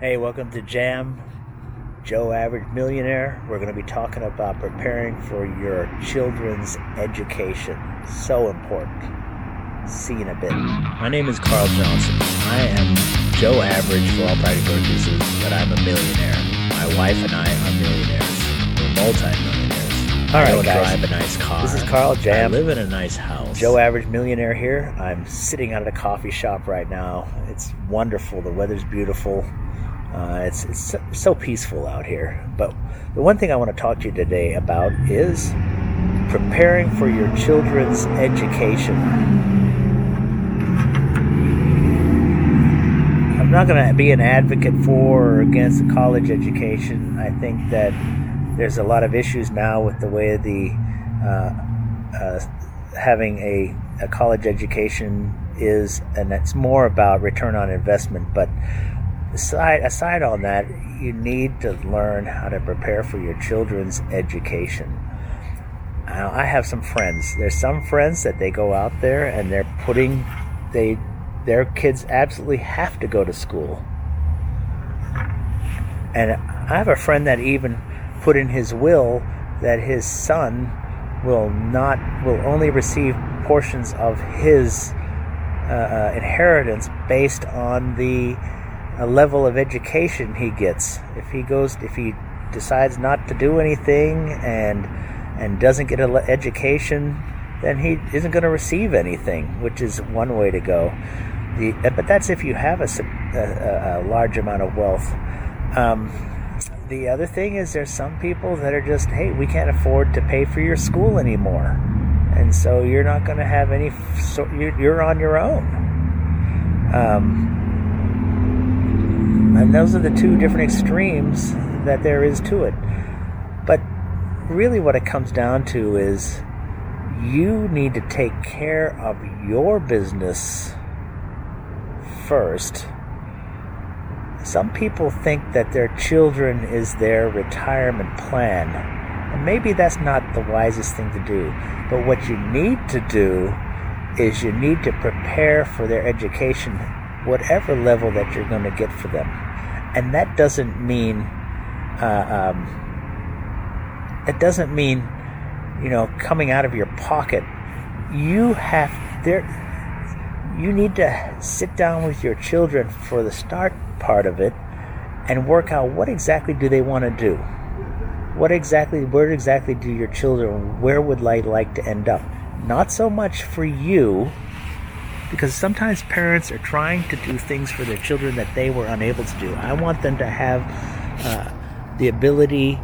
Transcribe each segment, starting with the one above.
Hey, welcome to Jam. Joe Average Millionaire. We're going to be talking about preparing for your children's education. So important. See you in a bit. My name is Carl Johnson. I am Joe Average for all practical purposes, but I'm a millionaire. My wife and I are millionaires. We're multi-millionaires. All I right, guys. drive a nice car. This is Carl Jam. I live in a nice house. Joe Average Millionaire here. I'm sitting out at a coffee shop right now. It's wonderful. The weather's beautiful. Uh, it's it's so, peaceful out here. But the one thing I want to talk to you today about is preparing for your children's education. I'm not going to be an advocate for or against college education. I think that there's a lot of issues now with the way the uh, uh, having a, a college education is, and it's more about return on investment. But aside, aside on that, you need to learn how to prepare for your children's education. I have some friends. There's some friends that they go out there and they're putting they their kids absolutely have to go to school. And I have a friend that even put in his will that his son will not will only receive portions of his uh, uh, inheritance based on the uh, level of education he gets. If he goes, if he decides not to do anything and and doesn't get an education, then he isn't going to receive anything, which is one way to go. The, but that's if you have a, a, a, a large amount of wealth. Um, the other thing is there's some people that are just, hey, we can't afford to pay for your school anymore, and so you're not going to have any. So you're, you're on your own. Um, and those are the two different extremes that there is to it. But really, what it comes down to is you need to take care of your business first. Some people think that their children is their retirement plan. And maybe that's not the wisest thing to do. But what you need to do is you need to prepare for their education, whatever level that you're going to get for them. And that doesn't mean, uh, um, it doesn't mean, you know, coming out of your pocket. You have there. You need to sit down with your children for the start part of it and work out what exactly do they want to do. What exactly, where exactly do your children, where would they like to end up? Not so much for you, because sometimes parents are trying to do things for their children that they were unable to do. I want them to have uh, the ability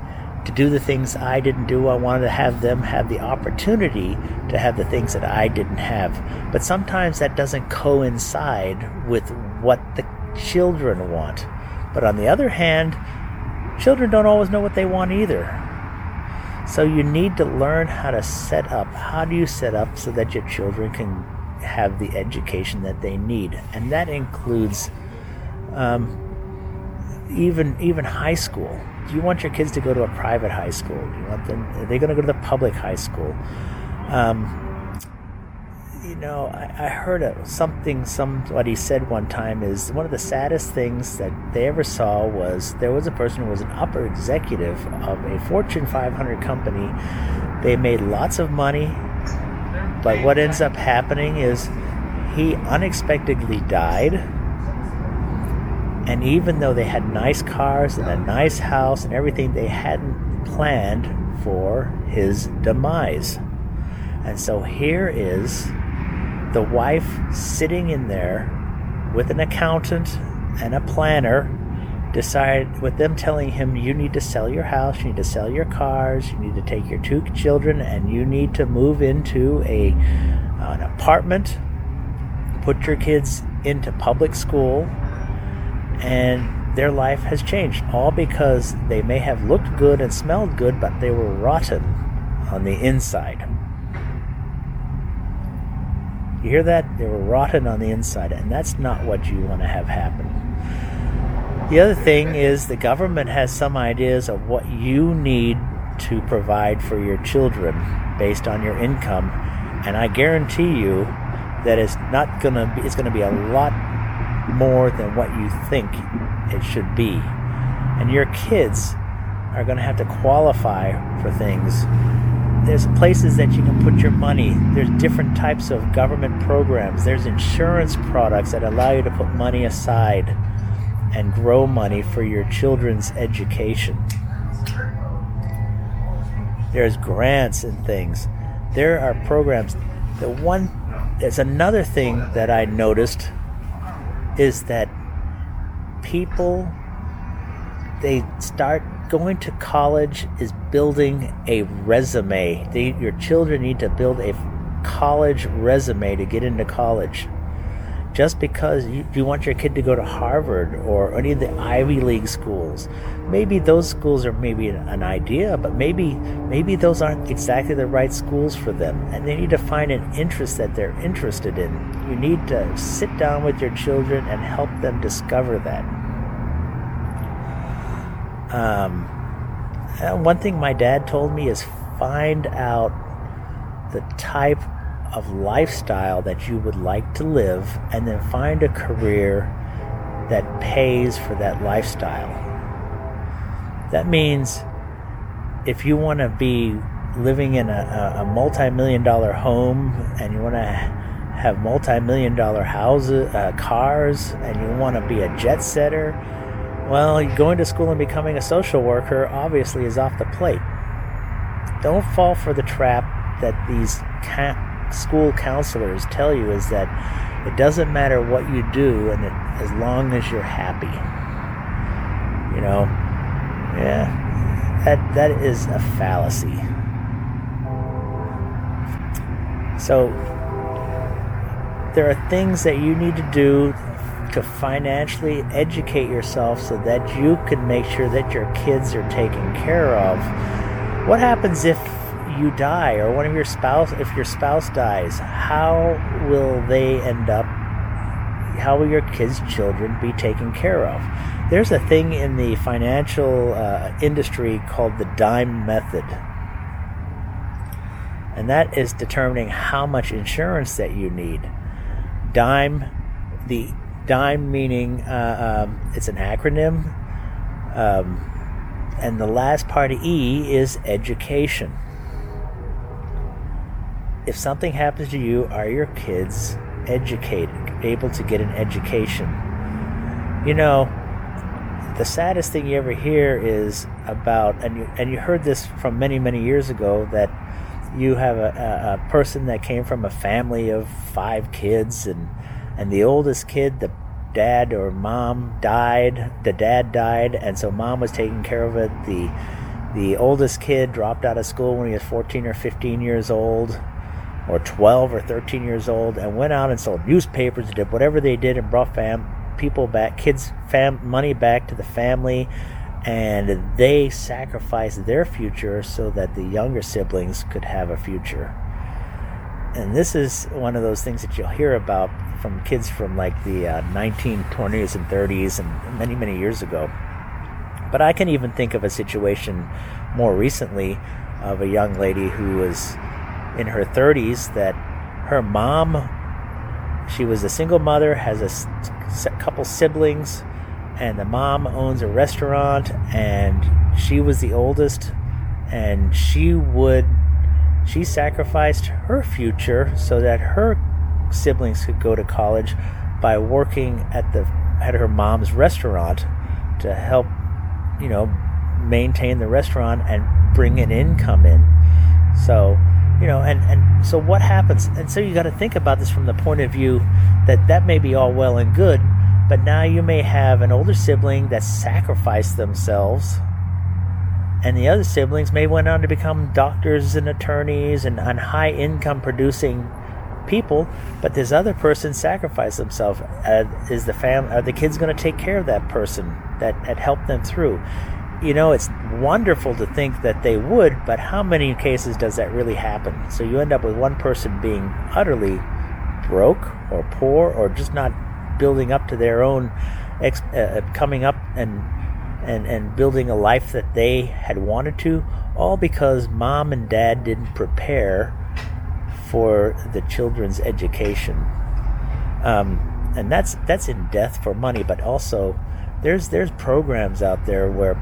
to do the things I didn't do. I wanted to have them have the opportunity to have the things that I didn't have. But sometimes that doesn't coincide with what the children want. But on the other hand, children don't always know what they want either. So you need to learn how to set up. How do you set up so that your children can have the education that they need? And that includes um, even even high school. Do you want your kids to go to a private high school? Do you want them? Are they going to go to the public high school? Um, you know, I, I heard a, something somebody said one time is one of the saddest things that they ever saw was there was a person who was an upper executive of a Fortune 500 company. They made lots of money, but what ends up happening is he unexpectedly died. And even though they had nice cars and a nice house and everything, they hadn't planned for his demise. And so here is the wife sitting in there with an accountant and a planner decide with them telling him you need to sell your house you need to sell your cars you need to take your two children and you need to move into a an apartment put your kids into public school and their life has changed all because they may have looked good and smelled good but they were rotten on the inside you hear that? They were rotten on the inside, and that's not what you want to have happen. The other thing is the government has some ideas of what you need to provide for your children based on your income, and I guarantee you that it's not gonna be, it's gonna be a lot more than what you think it should be. And your kids are to have to qualify for things. There's places that you can put your money. There's different types of government programs. There's insurance products that allow you to put money aside and grow money for your children's education. There's grants and things. There are programs. The one there's another thing that I noticed is that people they start going to college is building a resume. They, your children need to build a college resume to get into college just because you, you, want your kid to go to Harvard or any of the Ivy League schools. Maybe those schools are maybe an, an, idea, but maybe maybe those aren't exactly the right schools for them, and they need to find an interest that they're interested in. You need to sit down with your children and help them discover that. Um, one thing my dad told me is find out the type of lifestyle that you would like to live and then find a career that pays for that lifestyle. That means if you want to be living in a, a multi million dollar home and you want to have multi million dollar houses, uh, cars, and you want to be a jet setter, well, going to school and becoming a social worker obviously is off the plate. Don't fall for the trap that these school counselors tell you is that it doesn't matter what you do and it, as long as you're happy. You know, yeah, that that is a fallacy. So there are things that you need to do to financially educate yourself so that you can make sure that your kids are taken care of. What happens if you die or one of your spouse if your spouse dies how will they end up how will your kids children be taken care of? There's a thing in the financial uh, industry called the dime method. And that is determining how much insurance that you need. Dime the dime meaning uh, um, it's an acronym um, and the last part of e is education if something happens to you, are your kids educated, able to get an education? You know, the saddest thing you ever hear is about, and you, and you heard this from many, many years ago, that you have a, a person that came from a family of five kids, and, and the oldest kid, the dad or mom died, the dad died, and so mom was taking care of it. The the oldest kid dropped out of school when he was 14 or 15 years old or 12 or 13 years old and went out and sold newspapers, did whatever they did and brought fam people back, kids fam money back to the family and they sacrificed their future so that the younger siblings could have a future. And this is one of those things that you'll hear about from kids from like the uh, 1920s and 30s and many, many years ago. But I can even think of a situation more recently of a young lady who was in her 30s that her mom, she was a single mother, has a couple siblings, and the mom owns a restaurant, and she was the oldest, and she would, she sacrificed her future so that her siblings could go to college by working at the at her mom's restaurant to help, you know, maintain the restaurant and bring an income in. So you know and and so what happens and so you got to think about this from the point of view that that may be all well and good but now you may have an older sibling that sacrificed themselves and the other siblings may went on to become doctors and attorneys and, high income producing people but this other person sacrificed themselves uh, is the fam are the kids going to take care of that person that had helped them through you know, it's wonderful to think that they would, but how many cases does that really happen? So you end up with one person being utterly broke or poor or just not building up to their own, ex- uh, uh, coming up and, and, and building a life that they had wanted to, all because mom and dad didn't prepare for the children's education. Um, and that's that's in death for money, but also there's there's programs out there where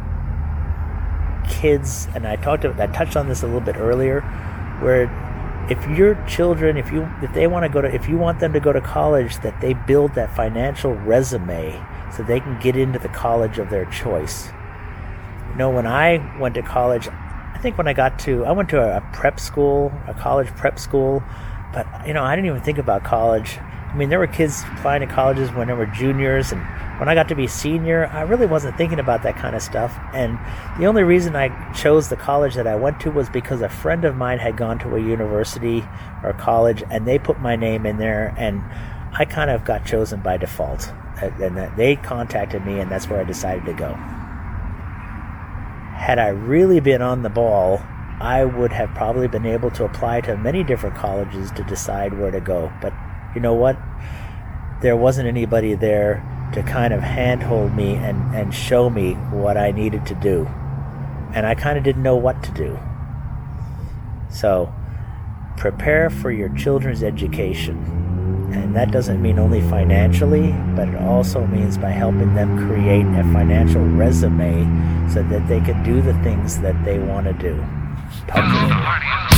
kids and I talked about, I touched on this a little bit earlier where if your children if you if they want to go to if you want them to go to college that they build that financial resume so they can get into the college of their choice. You know when i went to college i think when i got to i went to a, prep school a college prep school but you know i didn't even think about college i mean there were kids applying to colleges when they were juniors and when I got to be senior, I really wasn't thinking about that kind of stuff. And the only reason I chose the college that I went to was because a friend of mine had gone to a university or college and they put my name in there and I kind of got chosen by default. And they contacted me and that's where I decided to go. Had I really been on the ball, I would have probably been able to apply to many different colleges to decide where to go. But you know what? There wasn't anybody there to kind of handhold me and, and show me what I needed to do. And I kind of didn't know what to do. So, prepare for your children's education. And that doesn't mean only financially, but it also means by helping them create a financial resume so that they can do the things that they want to do. You